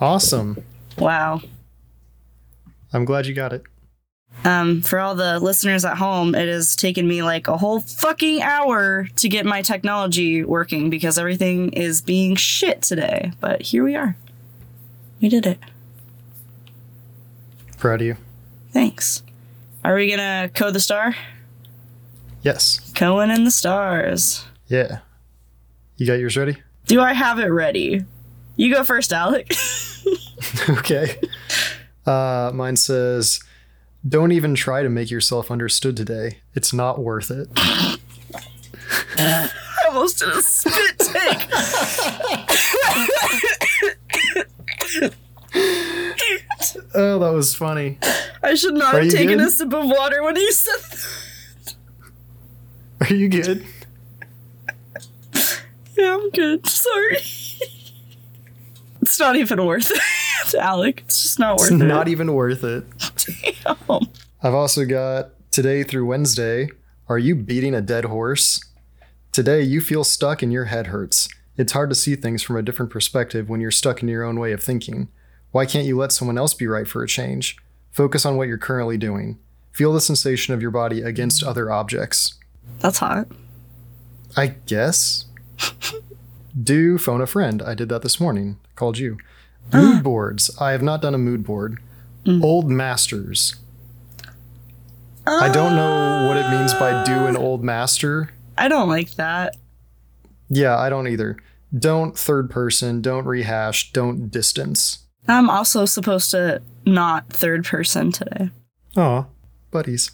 Awesome. Wow. I'm glad you got it. Um, for all the listeners at home, it has taken me like a whole fucking hour to get my technology working because everything is being shit today. But here we are. We did it. Proud of you. Thanks. Are we gonna code the star? Yes. Cohen and the stars. Yeah. You got yours ready? Do I have it ready? You go first, Alec. okay. Uh, mine says, "Don't even try to make yourself understood today. It's not worth it." I almost did a spit take. Oh, that was funny. I should not Are have taken good? a sip of water when you said that. Are you good? Yeah, I'm good. Sorry. It's not even worth it, Alec. It's just not worth it. It's worth not even worth it. Damn. I've also got today through Wednesday. Are you beating a dead horse? Today, you feel stuck and your head hurts. It's hard to see things from a different perspective when you're stuck in your own way of thinking. Why can't you let someone else be right for a change? Focus on what you're currently doing. Feel the sensation of your body against other objects. That's hot. I guess. Do phone a friend. I did that this morning. Called you. Ah. Mood boards. I have not done a mood board. Mm. Old masters. I don't know what it means by do an ah. old master. I don't like that. Yeah, I don't either. Don't third person, don't rehash, don't distance. I'm also supposed to not third person today. Aw, buddies.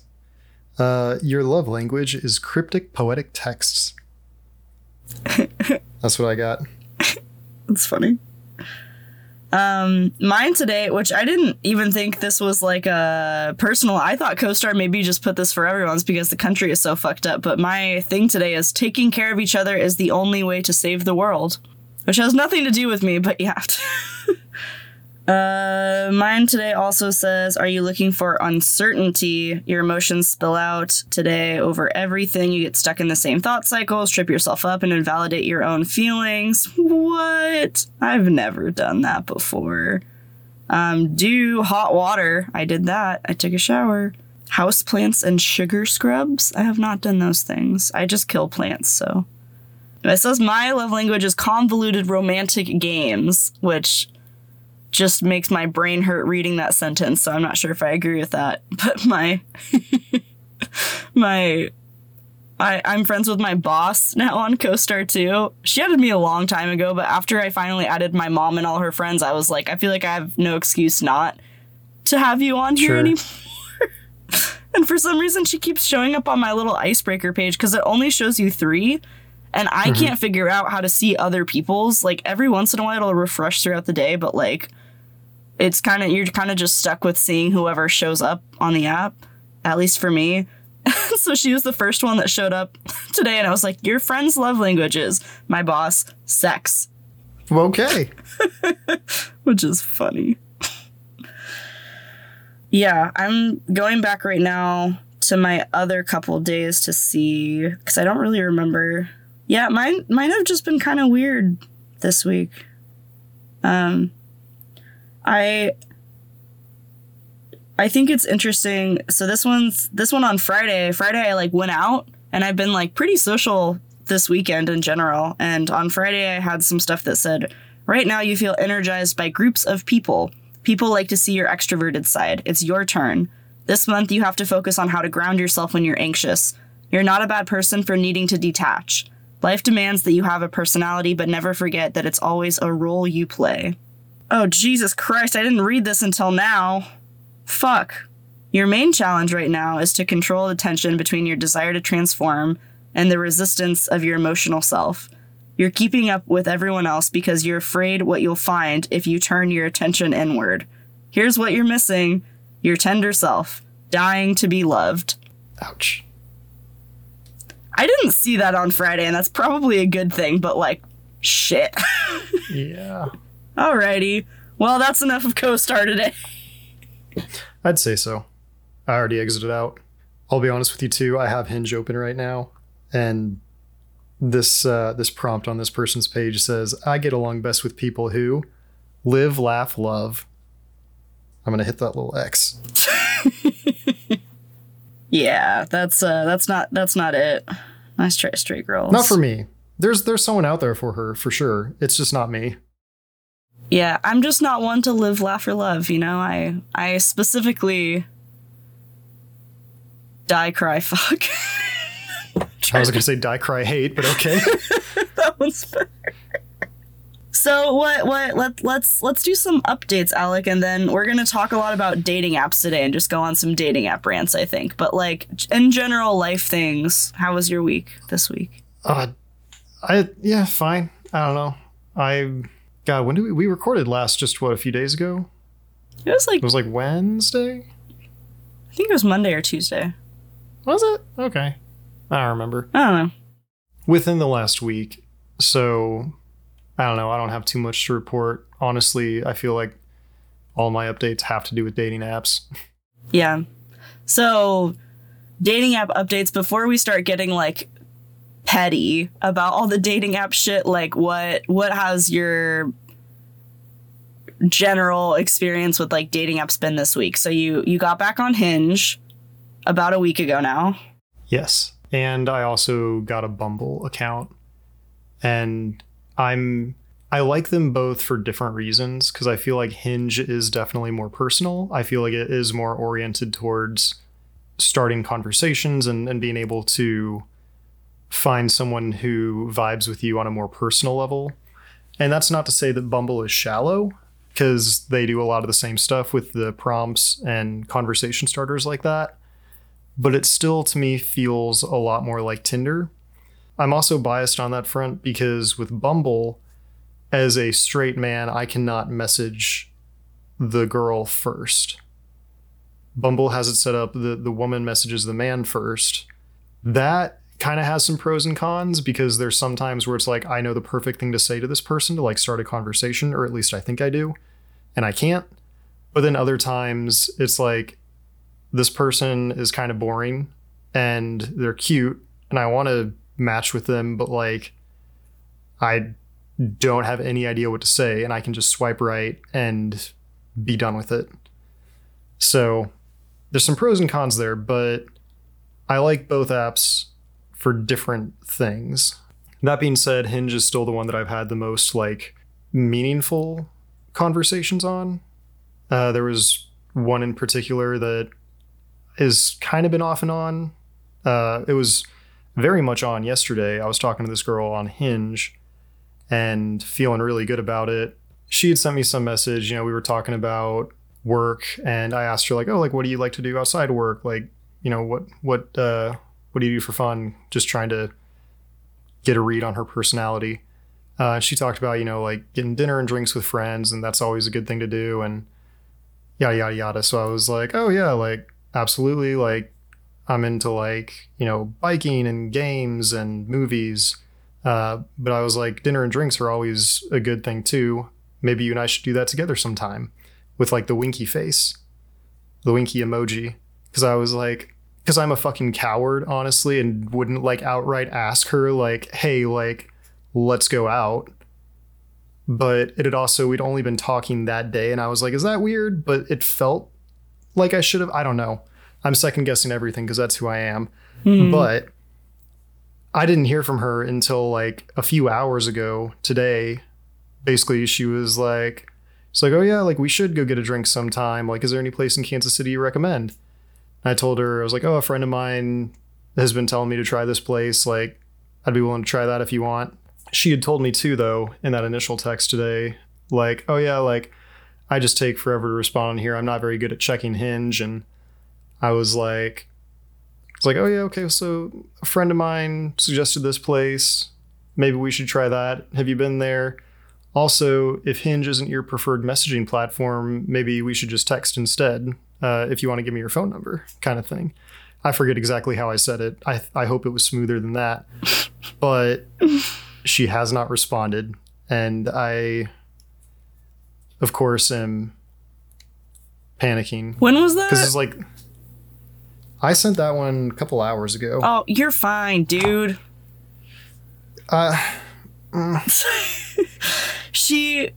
Uh, your love language is cryptic poetic texts. That's what I got. It's funny. Um, mine today, which I didn't even think this was like a personal. I thought CoStar maybe just put this for everyone's because the country is so fucked up. But my thing today is taking care of each other is the only way to save the world, which has nothing to do with me, but yeah. Uh, mine today also says, Are you looking for uncertainty? Your emotions spill out today over everything. You get stuck in the same thought cycles, trip yourself up, and invalidate your own feelings. What? I've never done that before. Um, do hot water. I did that. I took a shower. House plants and sugar scrubs. I have not done those things. I just kill plants, so. It says my love language is convoluted romantic games, which just makes my brain hurt reading that sentence, so I'm not sure if I agree with that. But my my I, I'm friends with my boss now on CoStar too. She added me a long time ago, but after I finally added my mom and all her friends, I was like, I feel like I have no excuse not to have you on here Sure. anymore. and for some reason, she keeps showing up on my little icebreaker page because it only shows you three. And I mm-hmm. can't figure out how to see other people's. Like every once in a while, it'll refresh throughout the day, but like it's kind of you're kind of just stuck with seeing whoever shows up on the app at least for me. So she was the first one that showed up today and i was like your friend's love languages. My boss sex. Okay. which is funny. Yeah i'm going back right now to my other couple days to see because i don't really remember. Yeah mine mine have just been kind of weird this week. Um i I think it's interesting. So this one's this one on Friday. Friday I like went out and I've been like pretty social this weekend in general. And on Friday I had some stuff that said, "Right now you feel energized by groups of people. People like to see your extroverted side. It's your turn. This month you have to focus on how to ground yourself when you're anxious. You're not a bad person for needing to detach. Life demands that you have a personality, but never forget that it's always a role you play." Oh Jesus Christ, I didn't read this until now. Fuck. Your main challenge right now is to control the tension between your desire to transform and the resistance of your emotional self. You're keeping up with everyone else because you're afraid what you'll find if you turn your attention inward. Here's what you're missing your tender self, dying to be loved. Ouch. I didn't see that on Friday, and that's probably a good thing, but like, shit. Yeah. Alrighty. Well, that's enough of CoStar today. I'd say so. I already exited out. I'll be honest with you too. I have Hinge open right now, and this uh, this prompt on this person's page says, "I get along best with people who." Live, laugh, love. I'm gonna hit that little X. Yeah, that's uh that's not that's not it. Nice try, straight girls. Not for me. There's there's someone out there for her for sure. It's just not me. Yeah, I'm just not one to live, laugh, or love. You know, I I specifically die, cry, fuck. I was gonna say die, cry, hate, but okay. that one's better. So what what let let's let's do some updates, Alec, and then we're gonna talk a lot about dating apps today and just go on some dating app rants, I think. But like in general life things, how was your week this week? uh, I yeah, fine. I don't know. I God, when did we we recorded last? Just what a few days ago. It was like It was like Wednesday. I think it was Monday or Tuesday. Was it? Okay. I don't remember. I don't know. Within the last week. So I don't know. I don't have too much to report. Honestly, I feel like all my updates have to do with dating apps. Yeah. So, dating app updates before we start getting like petty about all the dating app shit, like what what has your general experience with like dating apps been this week? So you you got back on Hinge about a week ago now. Yes. And I also got a Bumble account. And I'm I like them both for different reasons because I feel like Hinge is definitely more personal. I feel like it is more oriented towards starting conversations and, and being able to find someone who vibes with you on a more personal level. And that's not to say that Bumble is shallow because they do a lot of the same stuff with the prompts and conversation starters like that but it still to me feels a lot more like Tinder. I'm also biased on that front because with Bumble, as a straight man, I cannot message the girl first. Bumble has it set up the the woman messages the man first. That kind of has some pros and cons because there's sometimes where it's like I know the perfect thing to say to this person to like start a conversation or at least I think I do and I can't. But then other times it's like this person is kind of boring and they're cute and I want to match with them, but like I don't have any idea what to say and I can just swipe right and be done with it. So there's some pros and cons there, but I like both apps for different things. That being said, Hinge is still the one that I've had the most like meaningful conversations on. Uh, there was one in particular that has kind of been off and on. Uh, it was very much on yesterday. I was talking to this girl on Hinge and feeling really good about it. She had sent me some message. You know, we were talking about work, and I asked her like, "Oh, like, what do you like to do outside work? Like, you know, what what uh, what do you do for fun?" Just trying to get a read on her personality. Uh, she talked about you know like getting dinner and drinks with friends, and that's always a good thing to do, and yada yada yada. So I was like, "Oh yeah, like absolutely like i'm into like you know biking and games and movies uh, but i was like dinner and drinks are always a good thing too maybe you and i should do that together sometime with like the winky face the winky emoji because i was like because i'm a fucking coward honestly and wouldn't like outright ask her like hey like let's go out but it had also we'd only been talking that day and i was like is that weird but it felt like I should have. I don't know. I'm second guessing everything because that's who I am. Hmm. But I didn't hear from her until like a few hours ago today. Basically, she was like, "It's like, oh yeah, like we should go get a drink sometime. Like, is there any place in Kansas City you recommend?" I told her I was like, "Oh, a friend of mine has been telling me to try this place. Like, I'd be willing to try that if you want." She had told me too, though, in that initial text today, like, "Oh yeah, like." I just take forever to respond on here. I'm not very good at checking Hinge, and I was like, I was like, oh yeah, okay. So a friend of mine suggested this place. Maybe we should try that. Have you been there? Also, if Hinge isn't your preferred messaging platform, maybe we should just text instead. Uh, if you want to give me your phone number, kind of thing. I forget exactly how I said it. I I hope it was smoother than that, but she has not responded, and I of course, am panicking When was that? because it's like I sent that one a couple hours ago. Oh, you're fine, dude. Uh, she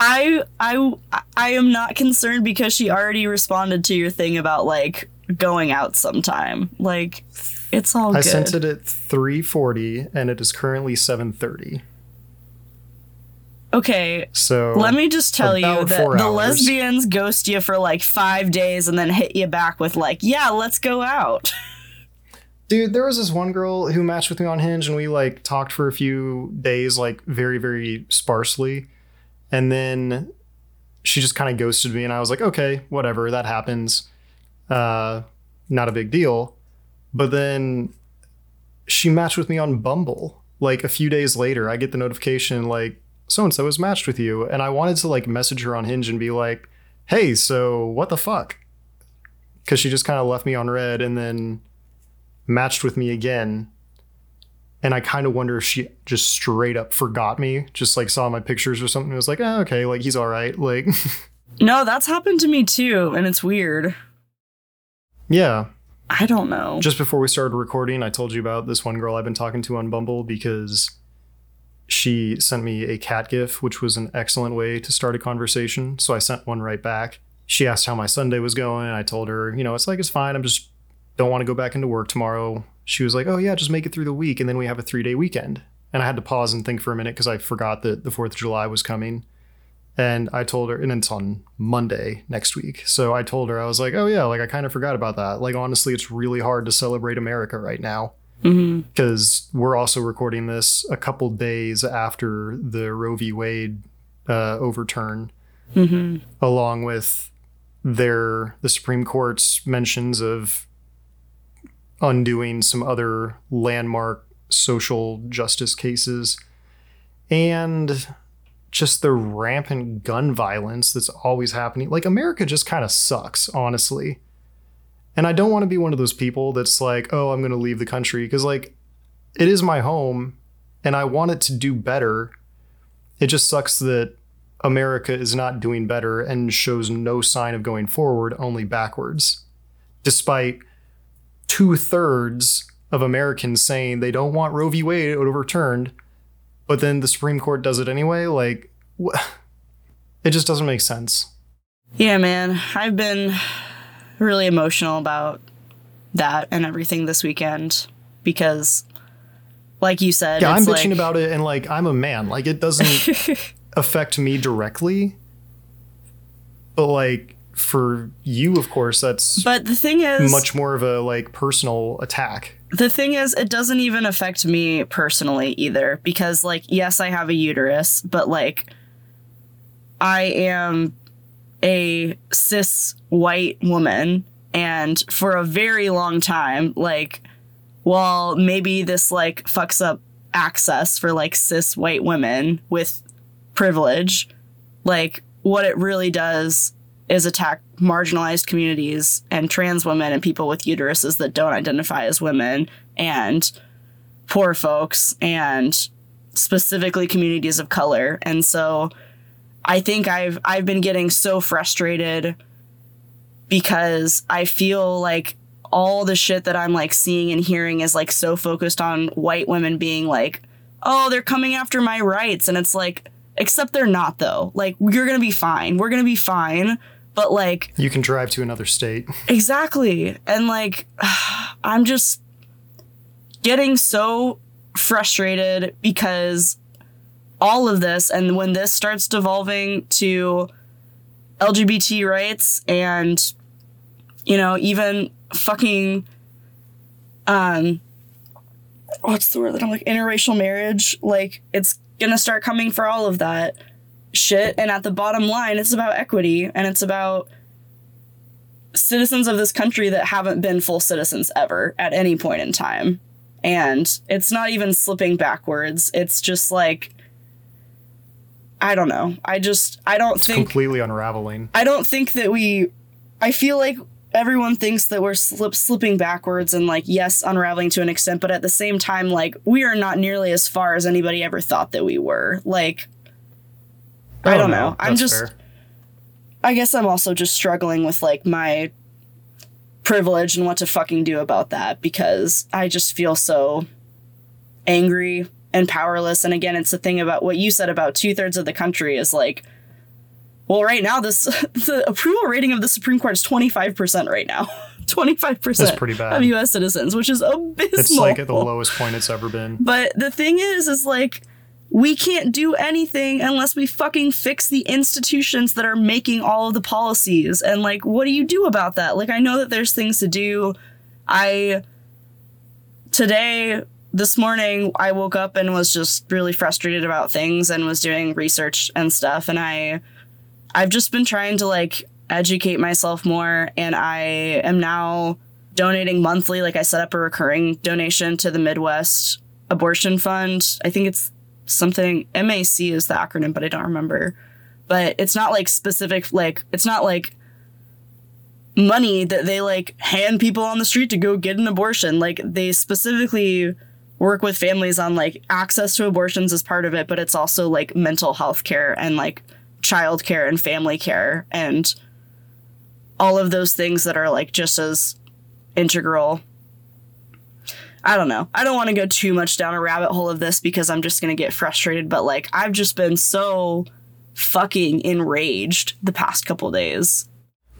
I I I am not concerned because she already responded to your thing about like going out sometime. Like it's all I good. sent it at 3:40 and it is currently 7:30. okay, So let me just tell you that the lesbians ghost you for like 5 days and then hit you back with like, "Yeah, let's go out." Dude, there was this one girl who matched with me on Hinge and we like talked for a few days, like very, very sparsely. And then she just kind of ghosted me and I was like, okay, whatever, that happens. Uh, not a big deal. But then she matched with me on Bumble. Like a few days later, I get the notification like so and so has matched with you. And I wanted to like message her on Hinge and be like, hey, so what the fuck? Because she just kind of left me on read and then matched with me again. And I kind of wonder if she just straight up forgot me, just like saw my pictures or something. and was like, oh, okay, like he's all right. Like, no, that's happened to me too, and it's weird. yeah. I don't know. Just before we started recording, I told you about this one girl I've been talking to on Bumble because she sent me a cat gif, which was an excellent way to start a conversation. So I sent one right back. She asked how my Sunday was going. I told her, you know, it's like it's fine. I'm just don't want to go back into work tomorrow. She was like, oh yeah, just make it through the week, and then we have a three day weekend. And I had to pause and think for a minute because I forgot that the Fourth of July was coming. And I told her, and it's on Monday next week. So I told her, I was like, oh yeah, like I kind of forgot about that. Like honestly, it's really hard to celebrate America right now because we're also recording this a couple days after the Roe v. Wade uh, overturn, hmm along with their the Supreme Court's mentions of undoing some other landmark social justice cases, and just the rampant gun violence that's always happening. Like America just kind of sucks, honestly. And I don't want to be one of those people that's like, oh, I'm going to leave the country because, like, it is my home and I want it to do better. It just sucks that America is not doing better and shows no sign of going forward, only backwards, despite two thirds of Americans saying they don't want Roe v. Wade overturned, but then the Supreme Court does it anyway. Like, wh- it just doesn't make sense. Yeah, man. I've been really emotional about that and everything this weekend because, like you said, Yeah, I'm bitching like, about it, and like, I'm a man. Like, it doesn't affect me directly, but like, for you, of course, that's But the thing is, much more of a like personal attack. the thing is, it doesn't even affect me personally either because, like, yes, I have a uterus, but like, I am a cis white woman, and for a very long time, like, while maybe this like fucks up access for like cis white women with privilege, like, what it really does is attack marginalized communities and trans women and people with uteruses that don't identify as women and poor folks and specifically communities of color. And so I think I've I've been getting so frustrated because I feel like all the shit that I'm like seeing and hearing is like so focused on white women being like, "Oh, they're coming after my rights." And it's like except they're not though. Like you're going to be fine. We're going to be fine. But like You can drive to another state. Exactly. And like I'm just getting so frustrated because all of this and when this starts devolving to LGBT rights and you know, even fucking um what's the word that I'm like interracial marriage, like it's going to start coming for all of that shit and at the bottom line it's about equity and it's about citizens of this country that haven't been full citizens ever at any point in time. And it's not even slipping backwards. It's just like I don't know. I just I don't It's think completely unraveling. I don't think that we I feel like everyone thinks that we're slip slipping backwards and like yes, unraveling to an extent, but at the same time like we are not nearly as far as anybody ever thought that we were. Like I don't no, know. I'm just fair. I guess I'm also just struggling with like my privilege and what to fucking do about that because I just feel so angry and powerless. And again, it's the thing about what you said about two thirds of the country is like Well, right now, this the approval rating of the Supreme Court is 25% right now. 25% That's pretty bad. of US citizens, which is abysmal. It's like at the lowest point it's ever been. But the thing is, is like, we can't do anything unless we fucking fix the institutions that are making all of the policies. And like, what do you do about that? Like, I know that there's things to do. I, today, this morning, I woke up and was just really frustrated about things and was doing research and stuff. And I, I've just been trying to like educate myself more. And I am now donating monthly. Like, I set up a recurring donation to the Midwest Abortion Fund. I think it's something MAC is the acronym, but I don't remember. But it's not like specific, like, it's not like money that they like hand people on the street to go get an abortion. Like, they specifically work with families on like access to abortions as part of it, but it's also like mental health care and like child care and family care and all of those things that are like just as integral I don't know. I don't want to go too much down a rabbit hole of this because I'm just going to get frustrated, but like I've just been so fucking enraged the past couple days.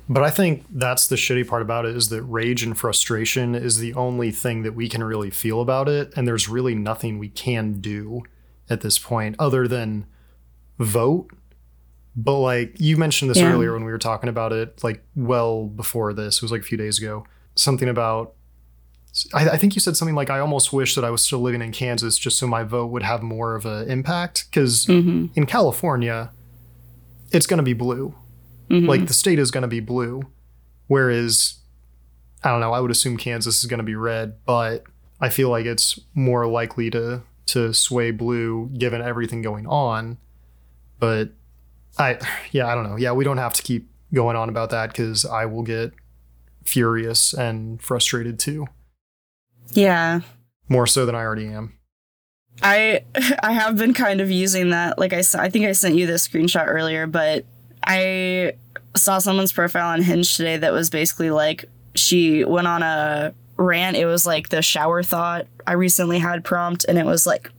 But I think that's the shitty part about it is that rage and frustration is the only thing that we can really feel about it. And there's really nothing we can do at this point other than vote. But like you mentioned this Yeah. earlier when we were talking about it, like well before this, it was like a few days ago, something about. I, I think you said something like, "I almost wish that I was still living in Kansas just so my vote would have more of an impact." Because Mm-hmm. in California, it's going to be blue. Mm-hmm. Like the state is going to be blue, whereas I don't know. I would assume Kansas is going to be red, but I feel like it's more likely to to sway blue given everything going on. But I, yeah, I don't know. Yeah, we don't have to keep going on about that because I will get furious and frustrated too, Yeah. more so than I already am. I I have been kind of using that. Like I I think I sent you this screenshot earlier, but I saw someone's profile on Hinge today that was basically like she went on a rant. It was like the shower thought I recently had prompt, and it was like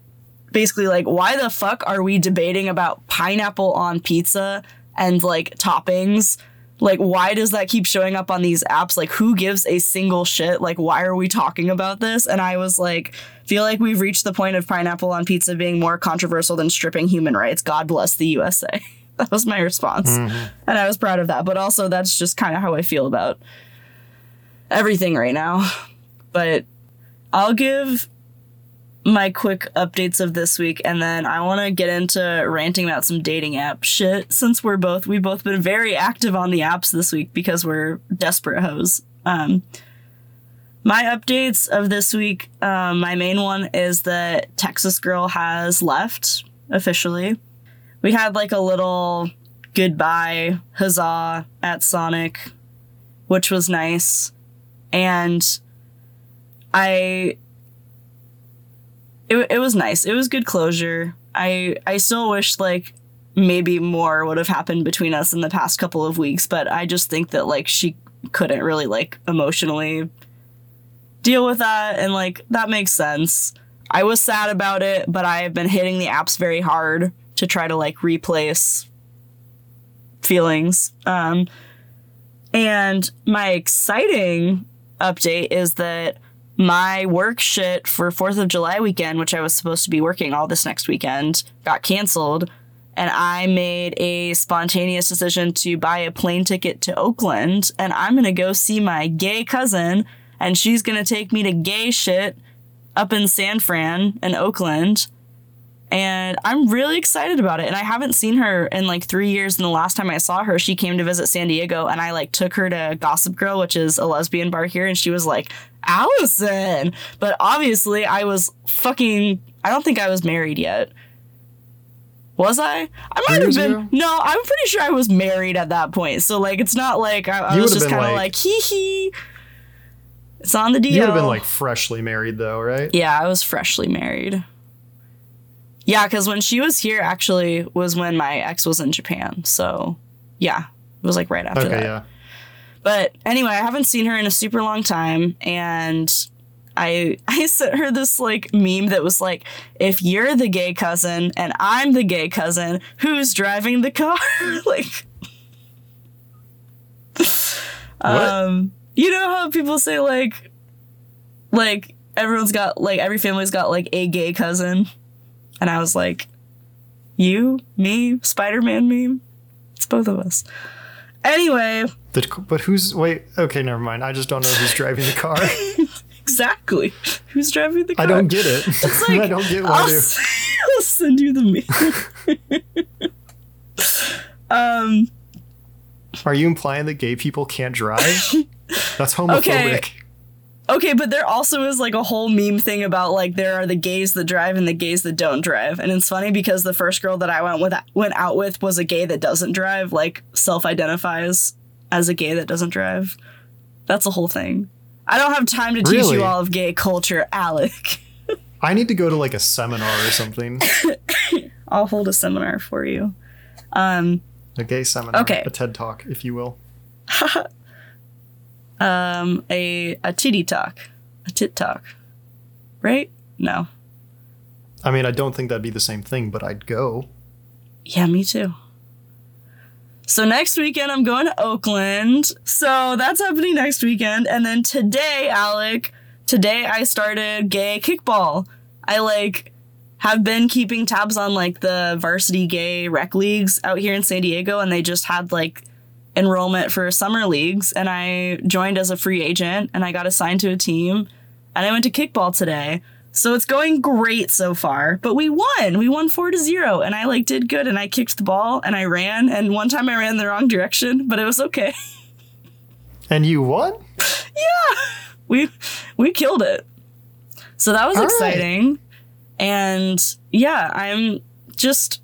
basically like why the fuck are we debating about pineapple on pizza and like toppings? Like why does that keep showing up on these apps? Like who gives a single shit? Like why are we talking about this? And I was like feel like we've reached the point of pineapple on pizza being more controversial than stripping human rights. God bless the USA. that was my response. Mm-hmm. And I was proud of that. But also, that's just kind of how I feel about everything right now. But I'll give my quick updates of this week and then I want to get into ranting about some dating app shit since we're both we've both been very active on the apps this week because we're desperate hoes. Um my updates of this week, um, my main one is that Texas Girl has left officially. We had like a little goodbye huzzah at Sonic, which was nice. And I it, it was nice. It was good closure. I I still wish like maybe more would have happened between us in the past couple of weeks, but I just think that like she couldn't really like emotionally deal with that and like that makes sense. I was sad about it, but I have been hitting the apps very hard to try to like replace feelings. Um and my exciting update is that my work shit for 4th of July weekend, which I was supposed to be working all this next weekend, got canceled. And I made a spontaneous decision to buy a plane ticket to Oakland. And I'm going to go see my gay cousin. And she's going to take me to gay shit up in San Fran in Oakland. And I'm really excited about it. And I haven't seen her in like three years. And the last time I saw her, she came to visit San Diego and I like took her to Gossip Grill, which is a lesbian bar here. And she was like, Allison. But obviously, I was fucking, I don't think I was married yet. Was I? I might have been. ago? No, I'm pretty sure I was married at that point. So like, it's not like I, I was just kind of like- like, hee hee. It's on the deal. You would have been like freshly married though, right? Yeah, I was freshly married. Yeah, because when she was here, actually, was when my ex was in Japan. So, yeah, it was like right after Okay, that. yeah. But anyway, I haven't seen her in a super long time, and I I sent her this like meme that was like, if you're the gay cousin and I'm the gay cousin, who's driving the car? like, Um, you know how people say like, like everyone's got like every family's got like a gay cousin, and I was like, you, me, Spider Man meme. It's both of us. Anyway, The, but who's wait? Okay, never mind. I just don't know who's driving the car. exactly. Who's driving the car? I don't get it. It's like I don't get why I'll, I'll send you the meme. um. Are you implying that gay people can't drive? That's homophobic. Okay. Okay, but there also is like a whole meme thing about like there are the gays that drive and the gays that don't drive, and it's funny because the first girl that I went with went out with was a gay that doesn't drive, like self-identifies as a gay that doesn't drive. That's a whole thing. I don't have time to teach you all of gay culture, Alec. I need to go to like a seminar or something. I'll hold a seminar for you. Um, A gay seminar. Okay. A TED talk, if you will. um, a a titty talk, a tit talk, right? No. I mean, I don't think that'd be the same thing, but I'd go. Yeah, me too. So next weekend I'm going to Oakland. So that's happening next weekend. And then today, Alec, today I started gay kickball. I like have been keeping tabs on like the varsity gay rec leagues out here in San Diego and they just had like enrollment for summer leagues and I joined as a free agent and I got assigned to a team and I went to kickball today. So it's going great so far, but we won. We won 4 to 0 and I like did good and I kicked the ball and I ran and one time I ran the wrong direction, but it was okay. And you won? Yeah, we we killed it. So that was All right. exciting. And yeah, I'm just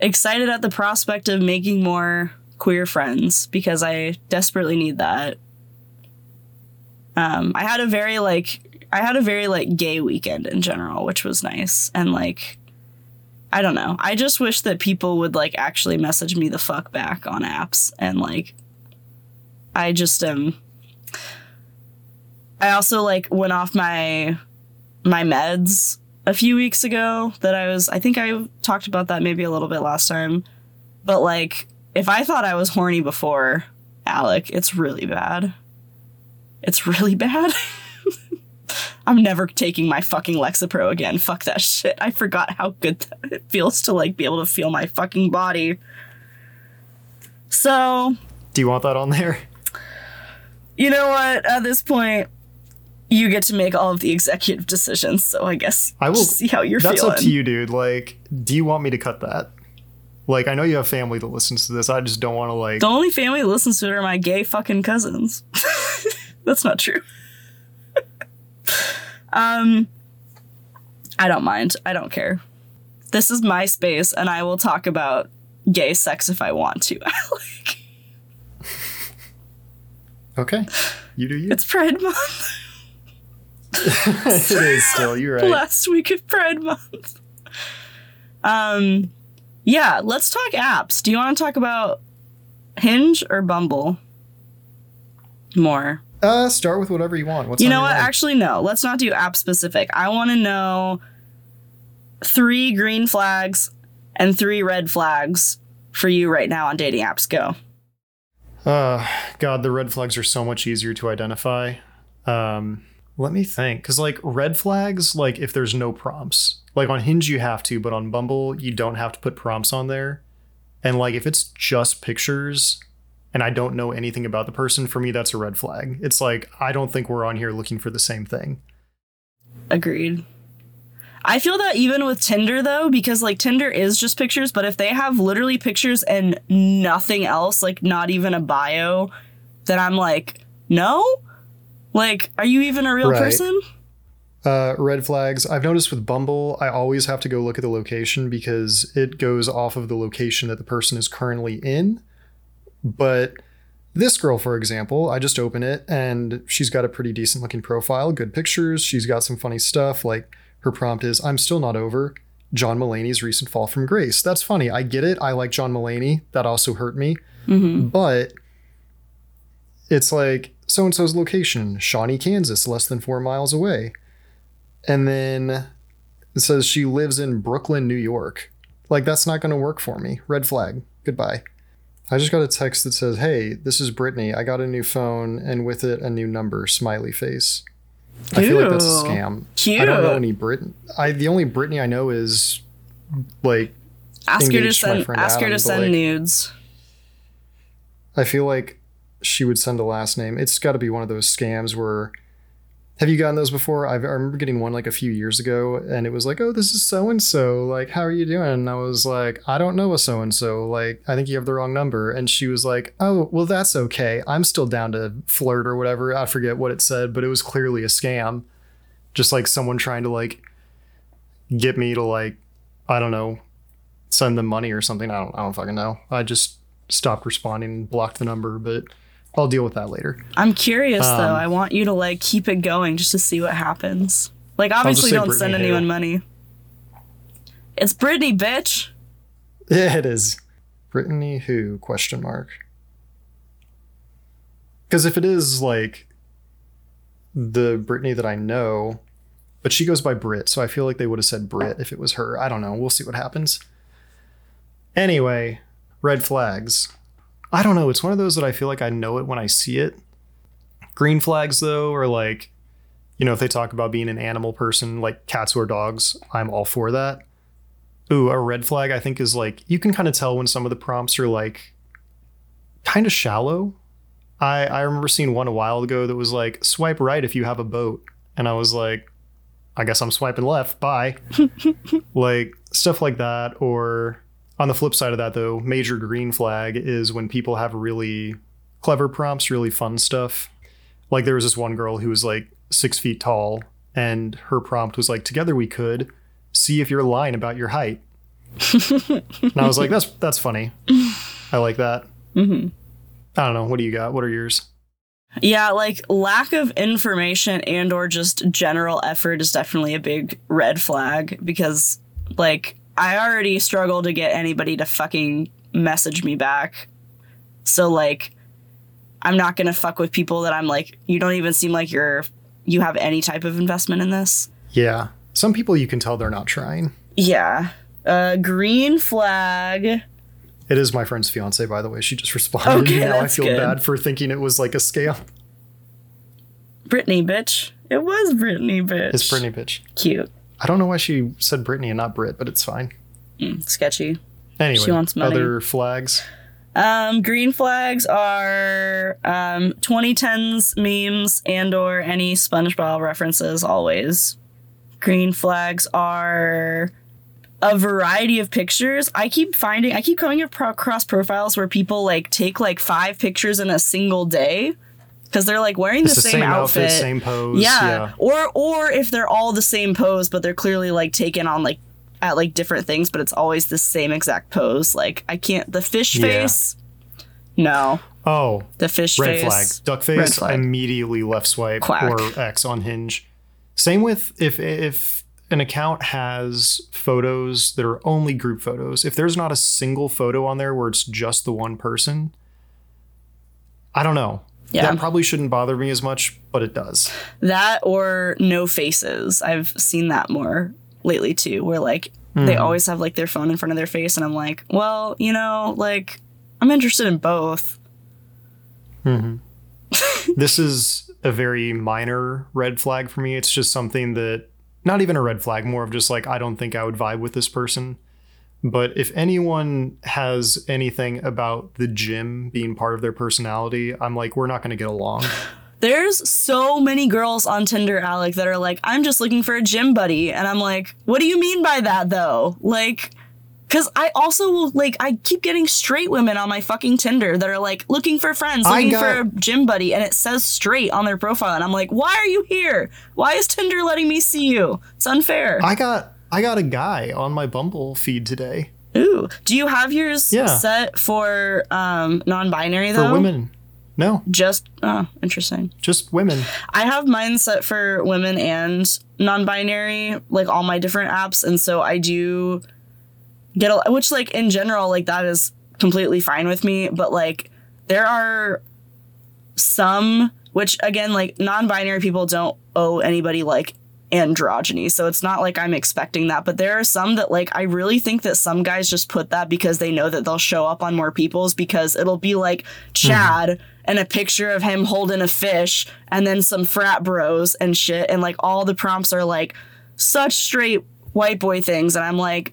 excited at the prospect of making more queer friends because I desperately need that. Um, I had a very like I had a very like gay weekend in general, which was nice. And like I don't know. I just wish that people would like actually message me the fuck back on apps and like I just am I also like went off my my meds a few weeks ago that I was I think I talked about that maybe a little bit last time. But like if I thought I was horny before, Alec, it's really bad. It's really bad. I'm never taking my fucking Lexapro again. Fuck that shit. I forgot how good it feels to like be able to feel my fucking body. So, Do you want that on there? you know what? At this point, you get to make all of the executive decisions. So I guess I will see how you're That's feeling. up to you, dude. Like, do you want me to cut that? Like, I know you have family that listens to this. I just don't want to like. The only family that listens to it are my gay fucking cousins. That's not true. Um, I don't mind. I don't care. This is my space, and I will talk about gay sex if I want to. Alec. Okay, you do you. it's Pride Month. it is still. You're right. last week of Pride Month. Um, yeah, let's talk apps. Do you want to talk about Hinge or Bumble? More. Uh, start with whatever you want. What's you on know your what? mind? Actually, no. Let's not do app specific. I want to know three green flags and three red flags for you right now on dating apps. Go. Uh, God, the red flags are so much easier to identify. Um, let me think, because like red flags, like if there's no prompts, like on Hinge you have to, but on Bumble you don't have to put prompts on there. And like if it's just pictures, and I don't know anything about the person, for me that's a red flag. It's like I don't think we're on here looking for the same thing. Agreed. I feel that even with Tinder though, because like Tinder is just pictures, but if they have literally pictures and nothing else, like not even a bio, then I'm like, no? Like, are you even a real Right. person? Uh, red flags. I've noticed with Bumble, I always have to go look at the location because it goes off of the location that the person is currently in. But this girl, for example, I just open it and she's got a pretty decent looking profile, good pictures. She's got some funny stuff. Like her prompt is, I'm still not over John Mulaney's recent fall from grace. That's funny. I get it. I like John Mulaney. That also hurt me. Mm-hmm. But it's like so and so's location, Shawnee, Kansas, less than four miles away. And then it says she lives in Brooklyn, New York. Like, that's not going to work for me. Red flag. Goodbye. I just got a text that says, "Hey, this is Brittany. I got a new phone and with it a new number, smiley face." I feel like that's a scam. Cute. I don't know any Brit. I the only Brittany I know is like ask her to engaged to my send ask her to send like- nudes. I feel like she would send a last name. It's got to be one of those scams where. Have you gotten those before? I've, I remember getting one like a few years ago, and it was like, "Oh, this is so and so. Like, how are you doing?" And I was like, "I don't know a so and so. Like, I think you have the wrong number." And she was like, "Oh, well, that's okay. I'm still down to flirt or whatever. I forget what it said, but it was clearly a scam. Just like someone trying to like get me to like, I don't know, send them money or something. I don't. I don't fucking know. I just stopped responding and blocked the number, but I'll deal with that later. I'm curious Um, though. I want you to like keep it going just to see what happens. Like obviously don't Brittany send Hale. anyone money. It's Brittany, bitch. Yeah, it is. Brittany who? Question mark. Because if it is like the Brittany that I know, but she goes by Brit, so I feel like they would have said Brit if it was her. I don't know. We'll see what happens. Anyway, red flags. I don't know. It's one of those that I feel like I know it when I see it. Green flags, though, are like, you know, if they talk about being an animal person, like cats or dogs, I'm all for that. Ooh, a red flag I think is like you can kind of tell when some of the prompts are like kind of shallow. I I remember seeing one a while ago that was like swipe right if you have a boat, and I was like, I guess I'm swiping left. Bye. like stuff like that. Or on the flip side of that, though, major green flag is when people have really clever prompts, really fun stuff. Like there was this one girl who was like six feet tall, and her prompt was like, "Together we could." see if you're lying about your height. and I was like, that's that's funny. I like that. hmm I don't know. What do you got? What are yours? Yeah, like lack of information and or just general effort is definitely a big red flag because like I already struggle to get anybody to fucking message me back. So like I'm not going to fuck with people that I'm like you don't even seem like you're you have any type of investment in this. Yeah. Some people you can tell they're not trying. Yeah. Uh green flag. It is my friend's fiance, by the way. She just responded. Okay, now I feel good. bad for thinking it was like a scam. Brittany bitch. It was Brittany bitch. It's Brittany bitch. Cute. I don't know why she said Brittany and not Brit, but it's fine. Mm, sketchy. Anyway, She wants money. other flags. Um, green flags are um, 2010s memes and or any SpongeBob references always. Green flags are a variety of pictures. I keep finding, I keep coming across profiles where people like take like five pictures in a single day because they're like wearing It's the, same, outfit. same pose. yeah. yeah. Or or if they're all the same pose, but they're clearly like taken on like at like different things, but it's always the same exact pose. Like I can't the fish Yeah. face. No, Oh, the fish red face. flag. Duck face. flag. Immediately left swipe Quack. or X on Hinge. Same with if if an account has photos that are only group photos. If there's not a single photo on there where it's just the one person, I don't know. Yeah. That probably shouldn't bother me as much, but it does. That or no faces. I've seen that more lately too, where like they Mhm. always have like their phone in front of their face, and I'm like, well, you know, like I'm interested in both. Mm-hmm. this is a very minor red flag for me. It's just something that not even a red flag, more of just like I don't think I would vibe with this person. But if anyone has anything about the gym being part of their personality, I'm like, we're not going to get along. There's so many girls on Tinder, Alec, that are like, I'm just looking for a gym buddy. And I'm like, what do you mean by that though? Like, cause I also will like I keep getting straight women on my fucking Tinder that are like looking for friends, I looking got- for a gym buddy, and it says straight on their profile. And I'm like, why are you here? Why is Tinder letting me see you? It's unfair. I got I got a guy on my Bumble feed today Ooh. Do you have yours Yeah. set for um non-binary though? for women. No, Just oh, interesting. just women. I have mine set for women and non-binary, like all my different apps, and so I do get a which like in general, like that is completely fine with me. But like there are some which again, like non-binary people don't owe anybody like androgyny. So it's not like I'm expecting that, but there are some that like I really think that some guys just put that because they know that they'll show up on more people's because it'll be like Chad mm-hmm. and a picture of him holding a fish and then some frat bros and shit and like all the prompts are like such straight white boy things and I'm like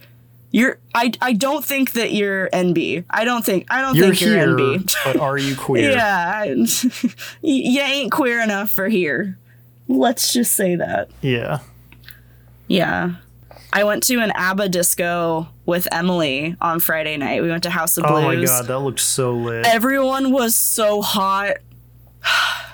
you're I I don't think that you're NB. I don't think I don't you're think here, you're NB. but are you queer? yeah. you ain't queer enough for here. Let's just say that. Yeah. Yeah. I went to an ABBA disco with Emily on Friday night. We went to House of Blues. Oh my god, that looked so lit. Everyone was so hot.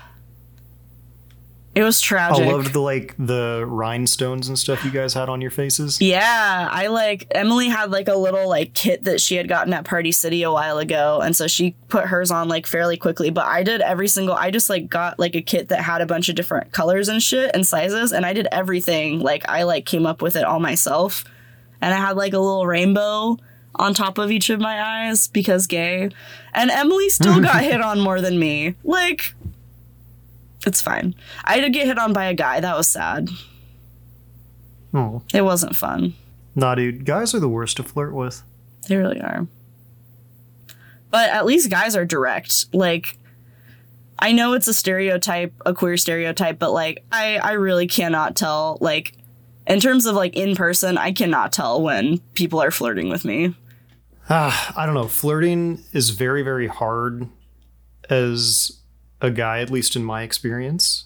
It was tragic. I loved the like the rhinestones and stuff you guys had on your faces. Yeah, I like Emily had like a little like kit that she had gotten at Party City a while ago, and so she put hers on like fairly quickly. But I did every single. I just like got like a kit that had a bunch of different colors and shit and sizes, and I did everything. Like I like came up with it all myself, and I had like a little rainbow on top of each of my eyes because gay. And Emily still got hit on more than me. Like it's fine. I did get hit on by a guy. That was sad. Oh. It wasn't fun. Nah, dude. Guys are the worst to flirt with. They really are. But at least guys are direct. Like, I know it's a stereotype, a queer stereotype, but like, I, I really cannot tell. Like, in terms of like in person, I cannot tell when people are flirting with me. Ah, I don't know. Flirting is very, very hard as a guy, at least in my experience,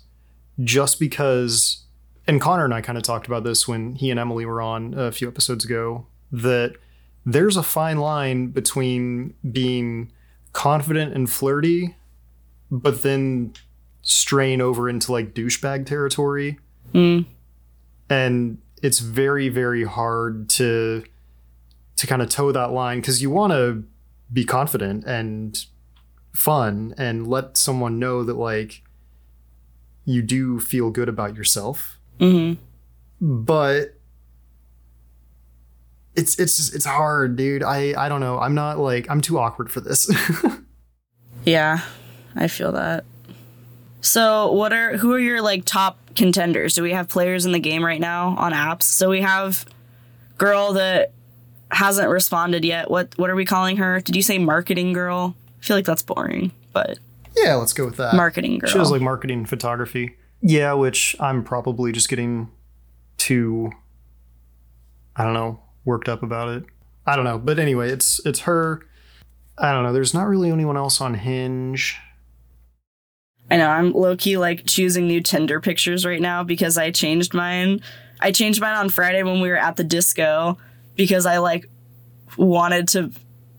just because, and Connor and I kind of talked about this when he and Emily were on a few episodes ago, that there's a fine line between being confident and flirty, but then strain over into like douchebag territory. Mm. And it's very, very hard to to kind of toe that line because you want to be confident and fun and let someone know that like you do feel good about yourself. Mm-hmm. But it's it's just, it's hard, dude. I I don't know. I'm not like I'm too awkward for this. yeah, I feel that. So, what are who are your like top contenders? Do we have players in the game right now on apps? So we have girl that hasn't responded yet. What what are we calling her? Did you say marketing girl? I feel like that's boring, but yeah, let's go with that. Marketing girl. She was like marketing photography. Yeah, which I'm probably just getting too I don't know, worked up about it. I don't know, but anyway, it's it's her. I don't know. There's not really anyone else on Hinge. I know I'm low key like choosing new Tinder pictures right now because I changed mine. I changed mine on Friday when we were at the disco because I like wanted to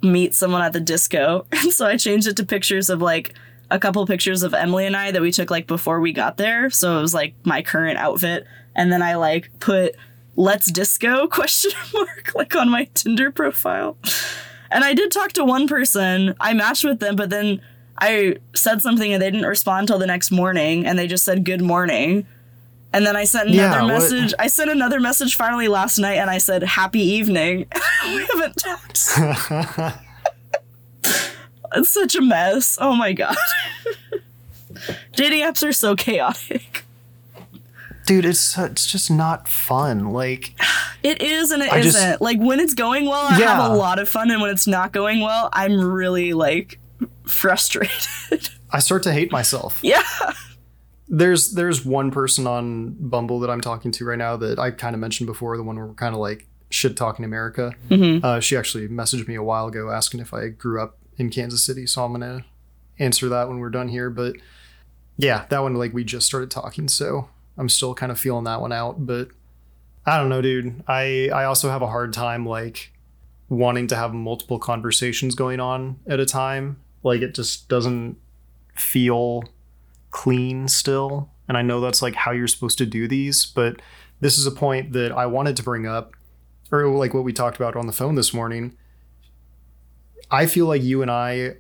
meet someone at the disco. And so I changed it to pictures of like a couple pictures of Emily and I that we took like before we got there. So it was like my current outfit. And then I like put let's disco question mark like on my Tinder profile. And I did talk to one person. I matched with them, but then I said something and they didn't respond till the next morning and they just said good morning. And then I sent another yeah, message. I sent another message finally last night and I said, Happy evening. we haven't talked. it's such a mess. Oh my God. Dating apps are so chaotic. Dude, it's it's just not fun. Like it is and it not just, like when it's going well, I yeah. have a lot of fun, and when it's not going well, I'm really like frustrated. I start to hate myself. Yeah there's there's one person on Bumble that I'm talking to right now that I kind of mentioned before, the one where we're kind of like shit talking America. Mm-hmm. Uh, she actually messaged me a while ago asking if I grew up in Kansas City, so I'm gonna answer that when we're done here. But yeah, that one like we just started talking, so I'm still kind of feeling that one out. But I don't know, dude. I I also have a hard time like wanting to have multiple conversations going on at a time. Like it just doesn't feel clean still. And I know that's like how you're supposed to do these, but this is a point that I wanted to bring up, or like what we talked about on the phone this morning. I feel like you and I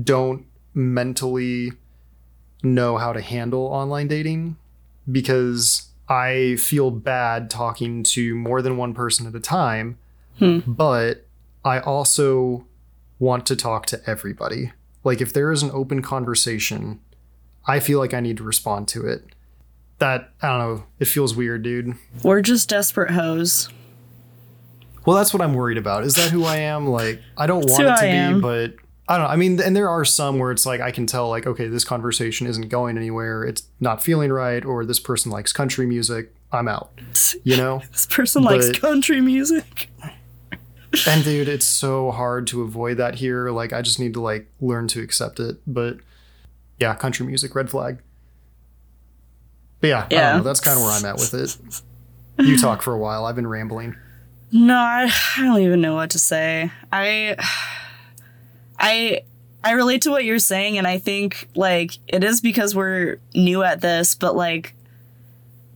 don't mentally know how to handle online dating because I feel bad talking to more than one person at a time, hmm. but I also want to talk to everybody. Like if there is an open conversation I feel like I need to respond to it. that I don't know. It feels weird, dude. We're just desperate hoes. Well, that's what I'm worried about. Is that who I am? Like, I don't want it to I be, am. but I don't know. I mean, and there are some where it's like I can tell, like, okay, this conversation isn't going anywhere. It's not feeling right, or this person likes country music. I'm out. You know? This person likes country music. and dude, it's so hard to avoid that here. Like, I just need to like learn to accept it. But yeah, country music, red flag. But yeah, I don't know. That's kind of where I'm at with it. You talk for a while. I've been rambling. No, I, I don't even know what to say. I I I relate to what you're saying and I think like it is because we're new at this, but like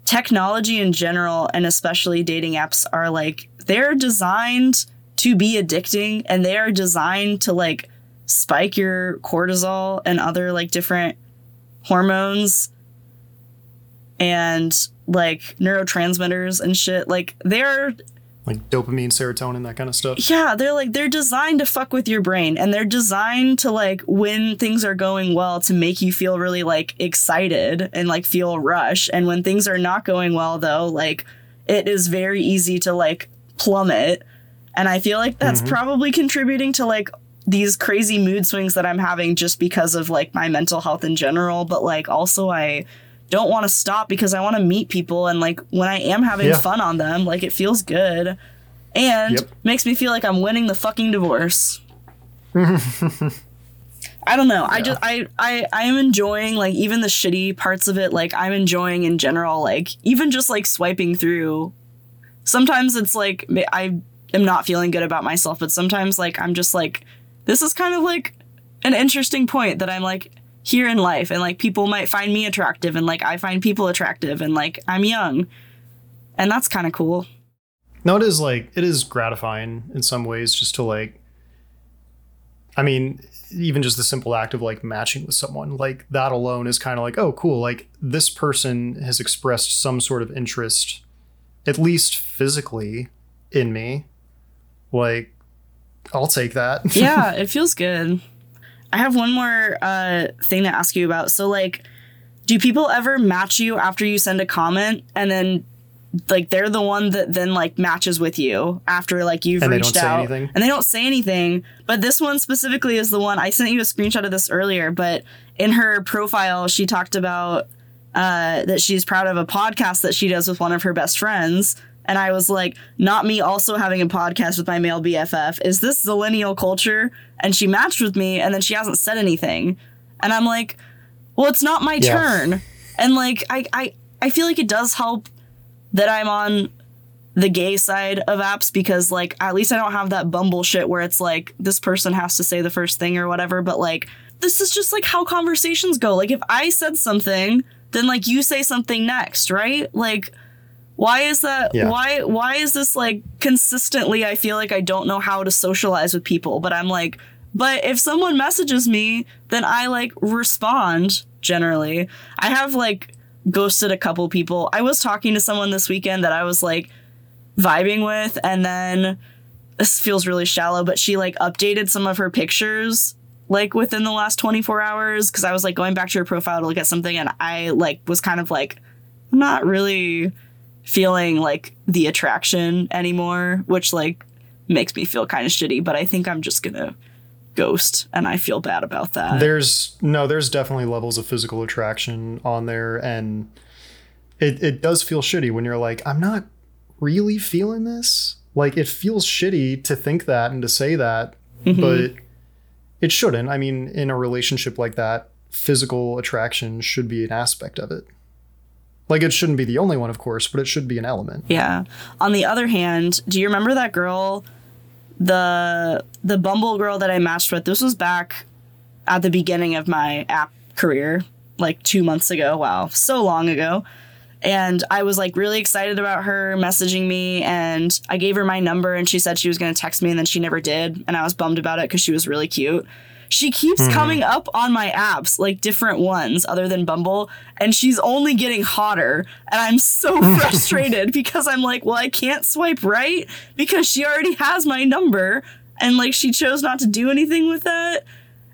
technology in general and especially dating apps are like they're designed to be addicting and they are designed to like spike your cortisol and other like different hormones and like neurotransmitters and shit. Like they're Like dopamine, serotonin, that kind of stuff. yeah, they're like they're designed to fuck with your brain and they're designed to like when things are going well to make you feel really like excited and like feel rush and when things are not going well though, like it is very easy to like plummet and I feel like that's mm-hmm. probably contributing to like these crazy mood swings that I'm having just because of like my mental health in general, but like also I don't want to stop because I want to meet people and like when I am having Yeah. fun on them, like it feels good and Yep. makes me feel like I'm winning the fucking divorce. I don't know. I just I I I am enjoying like even the shitty parts of it. Like I'm enjoying in general. Like even just like swiping through. Sometimes it's like I am not feeling good about myself, but sometimes like I'm just like this is kind of like an interesting point that I'm like here in life and like people might find me attractive and like I find people attractive and like I'm young. And that's kind of cool. No, it is like it is gratifying in some ways just to like I mean, even just the simple act of like matching with someone, like that alone is kind of like, oh cool, like this person has expressed some sort of interest at least physically in me. Like I'll take that. yeah, it feels good. I have one more uh, thing to ask you about. So, like, do people ever match you after you send a comment and then, like, they're the one that then, like, matches with you after, like, you've And they reached out? anything? And they don't say anything. But this one specifically is the one I sent you a screenshot of this earlier. But in her profile, she talked about uh, that she's proud of a podcast that she does with one of her best friends. And I was like, not me also having a podcast with my male BFF. Is this millennial culture? And she matched with me and then she hasn't said anything. And I'm like, well, it's not my Yeah. turn. And like, I, I, I feel like it does help that I'm on the gay side of apps because like at least I don't have that bumble shit where it's like this person has to say the first thing or whatever, but like this is just like how conversations go. Like if I said something, then like you say something next, right? Like why is that Yeah. why why is this like consistently I feel like I don't know how to socialize with people, but I'm like but if someone messages me, then I like respond generally. I have like ghosted a couple people. I was talking to someone this weekend that I was like vibing with and then this feels really shallow but she like updated some of her pictures like within the last 24 hours because i was like going back to her profile to look at something and i like was kind of like not really feeling like the attraction anymore which like makes me feel kind of shitty but i think i'm just gonna ghost and i feel bad about that. There's no there's definitely levels of physical attraction on there and it, it does feel shitty when you're like i'm not really feeling this. Like it feels shitty to think that and to say that mm-hmm. but it shouldn't. I mean in a relationship like that physical attraction should be an aspect of it like it shouldn't be the only one of course but it should be an element Yeah. On the other hand, do you remember that girl, the the Bumble girl that I matched with? This was back at the beginning of my app career, like two months ago. Wow, so long ago. And I was like really excited about her messaging me, and I gave her my number, and she said she was going to text me, and then she never did, and I was bummed about it because she was really cute. She keeps mm-hmm. coming up on my apps, like different ones other than Bumble, and she's only getting hotter. And I'm so frustrated because I'm like, well, I can't swipe right because she already has my number. And like, she chose not to do anything with that.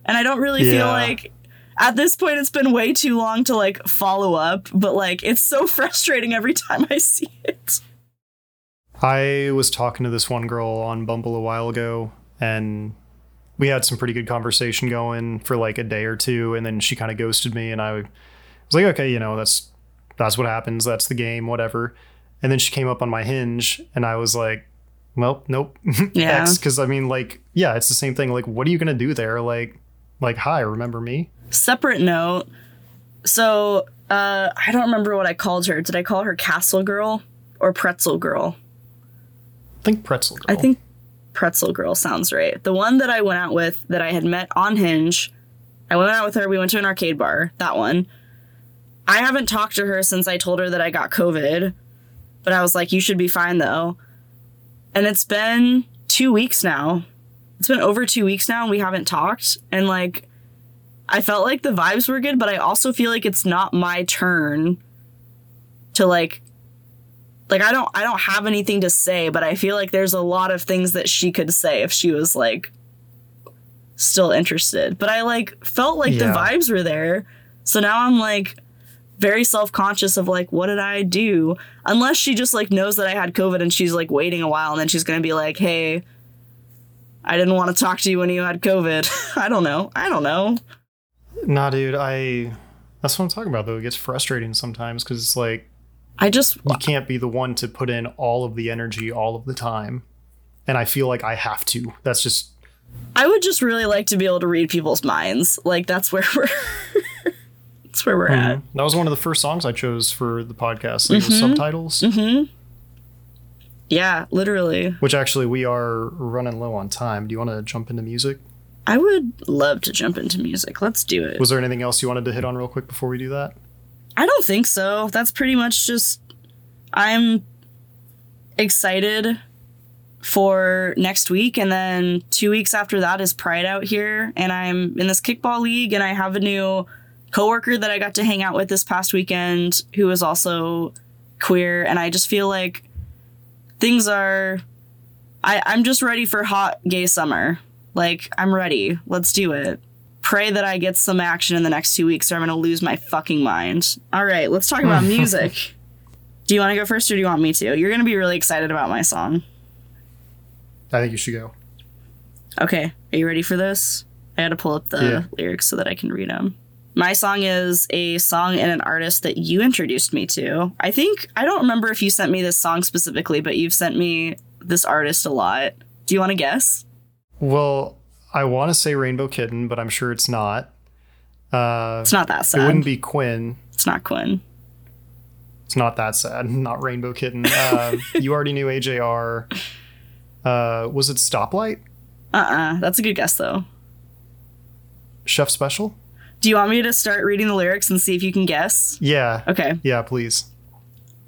And I don't really feel like, at this point it's been way too long to like follow up, but like it's so frustrating every time I see it. I was talking to this one girl on Bumble a while ago and we had some pretty good conversation going for like a day or two and then she kind of ghosted me and I was like okay, you know, that's that's what happens, that's the game, whatever. And then she came up on my hinge and I was like, well, nope. Yeah. X cuz I mean like yeah, it's the same thing like what are you going to do there like like hi, remember me? Separate note. So, uh I don't remember what I called her. Did I call her Castle Girl or Pretzel Girl? I think pretzel girl. I think Pretzel Girl sounds right. The one that I went out with that I had met on Hinge. I went out with her. We went to an arcade bar. That one. I haven't talked to her since I told her that I got COVID, but I was like, you should be fine though. And it's been two weeks now. It's been over two weeks now and we haven't talked. And like, I felt like the vibes were good, but I also feel like it's not my turn to like like I don't I don't have anything to say, but I feel like there's a lot of things that she could say if she was like still interested. But I like felt like the vibes were there. So now I'm like very self-conscious of like what did I do? Unless she just like knows that I had COVID and she's like waiting a while and then she's going to be like, "Hey, I didn't want to talk to you when you had COVID." I don't know. I don't know. Nah, dude, I that's what I'm talking about though. It gets frustrating sometimes cuz it's like I just you can't be the one to put in all of the energy all of the time. And I feel like I have to. That's just I would just really like to be able to read people's minds. Like that's where we're that's where we're at. that was one of the first songs I chose for the podcast, like with subtitles. Mm-hmm. Yeah, literally. Which actually we are running low on time. Do you want to jump into music? I would love to jump into music. Let's do it. Was there anything else you wanted to hit on real quick before we do that? I don't think so. That's pretty much just I'm excited for next week and then 2 weeks after that is Pride out here and I'm in this kickball league and I have a new coworker that I got to hang out with this past weekend who is also queer and I just feel like things are I I'm just ready for hot gay summer. Like I'm ready. Let's do it. Pray that I get some action in the next 2 weeks or I'm going to lose my fucking mind. All right, let's talk about music. Do you want to go first or do you want me to? You're going to be really excited about my song. I think you should go. Okay, are you ready for this? I had to pull up the Yeah. lyrics so that I can read them. My song is a song and an artist that you introduced me to. I think, I don't remember if you sent me this song specifically, but you've sent me this artist a lot. Do you want to guess? Well, I want to say Rainbow Kitten, but I'm sure it's not. Uh, It's not that sad. it wouldn't be Quinn. it's not Quinn. It's not that sad. Not Rainbow Kitten. Uh, you already knew AJR. Uh, was it Stoplight? Uh uh That's a good guess, though. Chef Special? Do you want me to start reading the lyrics and see if you can guess? Yeah. Okay. Yeah, please.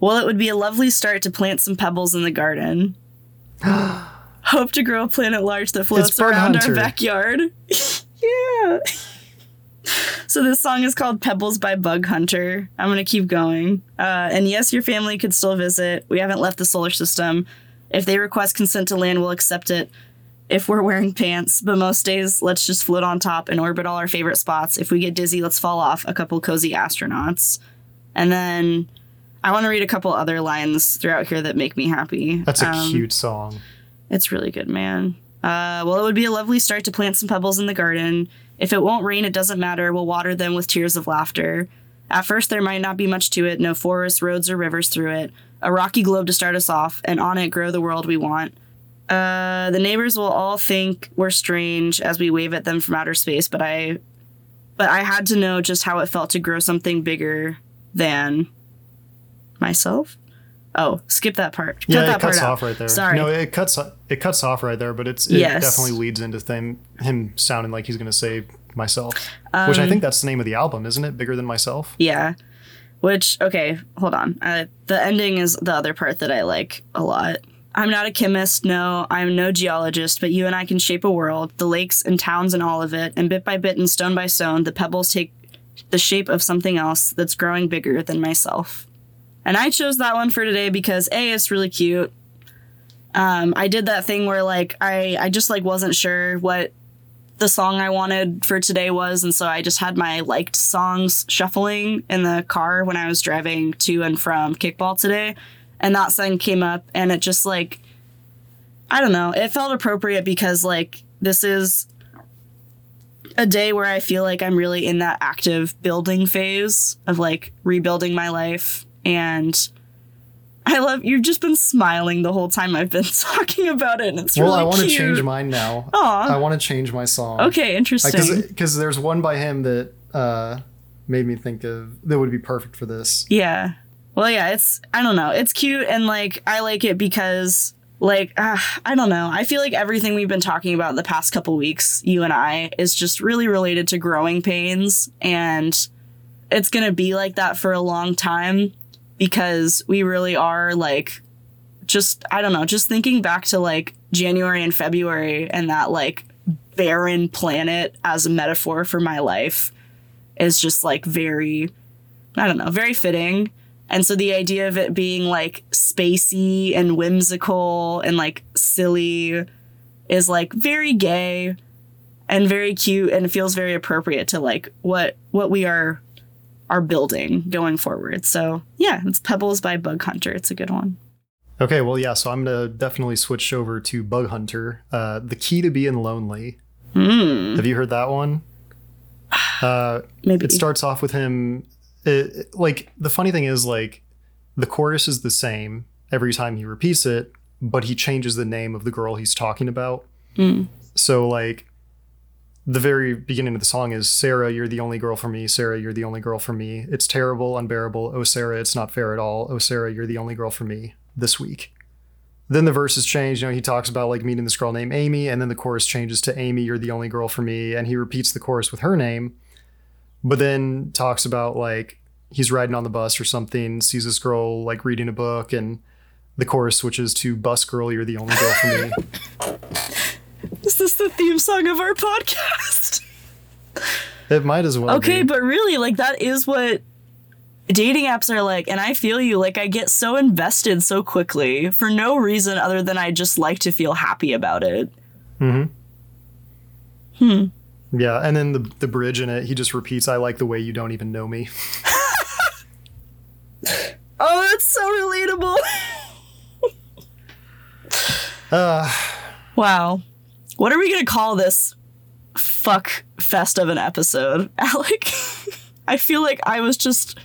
Well, it would be a lovely start to plant some pebbles in the garden. Hope to grow a planet large that floats It's around Hunter. our backyard. yeah. so this song is called Pebbles by Bug Hunter. I'm gonna keep going. Uh, and yes, your family could still visit. We haven't left the solar system. If they request consent to land, we'll accept it. If we're wearing pants, but most days, let's just float on top and orbit all our favorite spots. If we get dizzy, let's fall off. A couple cozy astronauts. And then I want to read a couple other lines throughout here that make me happy. That's a Um, cute song. It's really good, man. Uh, well, it would be a lovely start to plant some pebbles in the garden. If it won't rain, it doesn't matter. We'll water them with tears of laughter. At first, there might not be much to it no forests, roads, or rivers through it. A rocky globe to start us off, and on it grow the world we want. Uh, the neighbors will all think we're strange as we wave at them from outer space, but I, but I had to know just how it felt to grow something bigger than myself. Oh, skip that part. Cut Yeah, that it cuts part out. off right there. Sorry. No, it cuts it cuts off right there, but it's it Yes. definitely leads into them him sounding like he's gonna say myself. which I Um, think that's the name of the album, isn't it? Bigger than myself. Yeah. Which, okay, hold on. Uh, the ending is the other part that I like a lot. I'm not a chemist, no, I'm no geologist, but you and I can shape a world, the lakes and towns and all of it, and bit by bit and stone by stone, the pebbles take the shape of something else that's growing bigger than myself. And I chose that one for today because A, it's really cute. Um, I did that thing where like I I just like wasn't sure what the song I wanted for today was, and so I just had my liked songs shuffling in the car when I was driving to and from kickball today, and that song came up, and it just like, I don't know, it felt appropriate because like this is a day where I feel like I'm really in that active building phase of like rebuilding my life and I love you've just been smiling the whole time I've been talking about it and it's well, really I want to change mine now. Aw. I want to change my song. Okay, interesting. Because there's one by him that uh, made me think of that would be perfect for this. Yeah. Well, yeah, it's I don't know. It's cute and like I like it because like uh, I don't know. I feel like everything we've been talking about the past couple weeks, you and I, is just really related to growing pains and it's going to be like that for a long time because we really are like just I don't know, just thinking back to like January and February and that like barren planet as a metaphor for my life is just like very I don't know, very fitting. And so the idea of it being like spacey and whimsical and like silly is like very gay and very cute and feels very appropriate to like what what we are are building going forward. So yeah, it's Pebbles by Bug Hunter. It's a good one. Okay, well, yeah, so I'm going to definitely switch over to Bug Hunter. Uh, the Key to Being Lonely. Hmm. Have you heard that one? Uh, Maybe it starts off with him. It, like, the funny thing is, like, the chorus is the same every time he repeats it, but he changes the name of the girl he's talking about. Mm. So, like, the very beginning of the song is Sarah, you're the only girl for me. Sarah, you're the only girl for me. It's terrible, unbearable. Oh, Sarah, it's not fair at all. Oh, Sarah, you're the only girl for me this week. Then the verses change. You know, he talks about like meeting this girl named Amy, and then the chorus changes to Amy, you're the only girl for me. And he repeats the chorus with her name, but then talks about like he's riding on the bus or something, sees this girl like reading a book, and the chorus switches to Bus Girl, you're the only girl for me. Is this the theme song of our podcast? It might as well. Okay, be. but really, like that is what dating apps are like, and I feel you. Like I get so invested so quickly for no reason other than I just like to feel happy about it. Hmm. Hmm. Yeah, and then the the bridge in it, he just repeats, "I like the way you don't even know me." Oh, that's so relatable. Uh, wow. What are we gonna call this fuck fest of an episode, Alec? I feel like I was just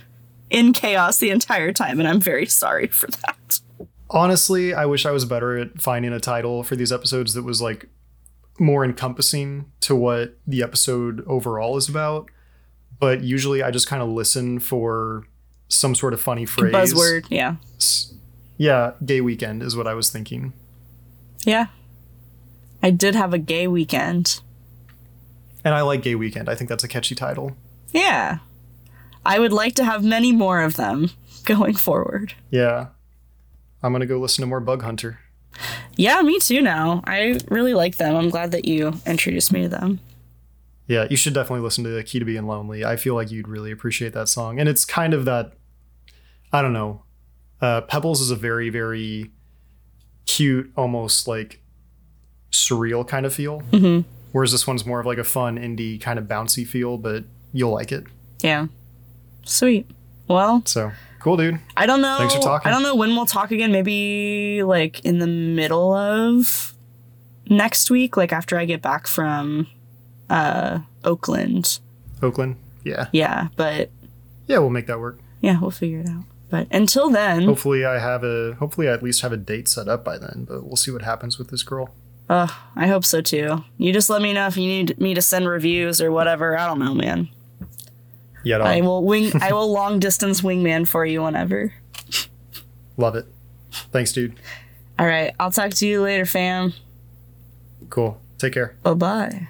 in chaos the entire time, and I'm very sorry for that. honestly, I wish I was better at finding a title for these episodes that was like more encompassing to what the episode overall is about. But usually, I just kind of listen for some sort of funny phrase. Buzzword, yeah. Yeah, gay weekend is what I was thinking. Yeah. I did have a gay weekend. And I like gay weekend. I think that's a catchy title. Yeah. I would like to have many more of them going forward. Yeah. I'm gonna go listen to more Bug Hunter. Yeah, me too now. I really like them. I'm glad that you introduced me to them. Yeah, you should definitely listen to the Key to Being Lonely. I feel like you'd really appreciate that song. And it's kind of that, I don't know. Uh, Pebbles is a very, very cute, almost like surreal kind of feel. Mhm. Whereas this one's more of like a fun, indie, kind of bouncy feel, but you'll like it. Yeah. Sweet. Well, So cool, dude. I don't know. Thanks for talking. I don't know when we'll talk again. Maybe like in the middle of next week, like after I get back from uh Oakland. Oakland. Yeah. Yeah, but Yeah, we'll make that work. yeah, we'll figure it out. But until then, Hopefully I have a hopefully I at least have a date set up by then, but we'll see what happens with this girl. Uh, I hope so too. You just let me know if you need me to send reviews or whatever. I don't know, man. Yeah, I I'll will wing. I will long distance wingman for you whenever. love it. Thanks, dude. All right, I'll talk to you later, fam. Cool. Take care. Bye bye.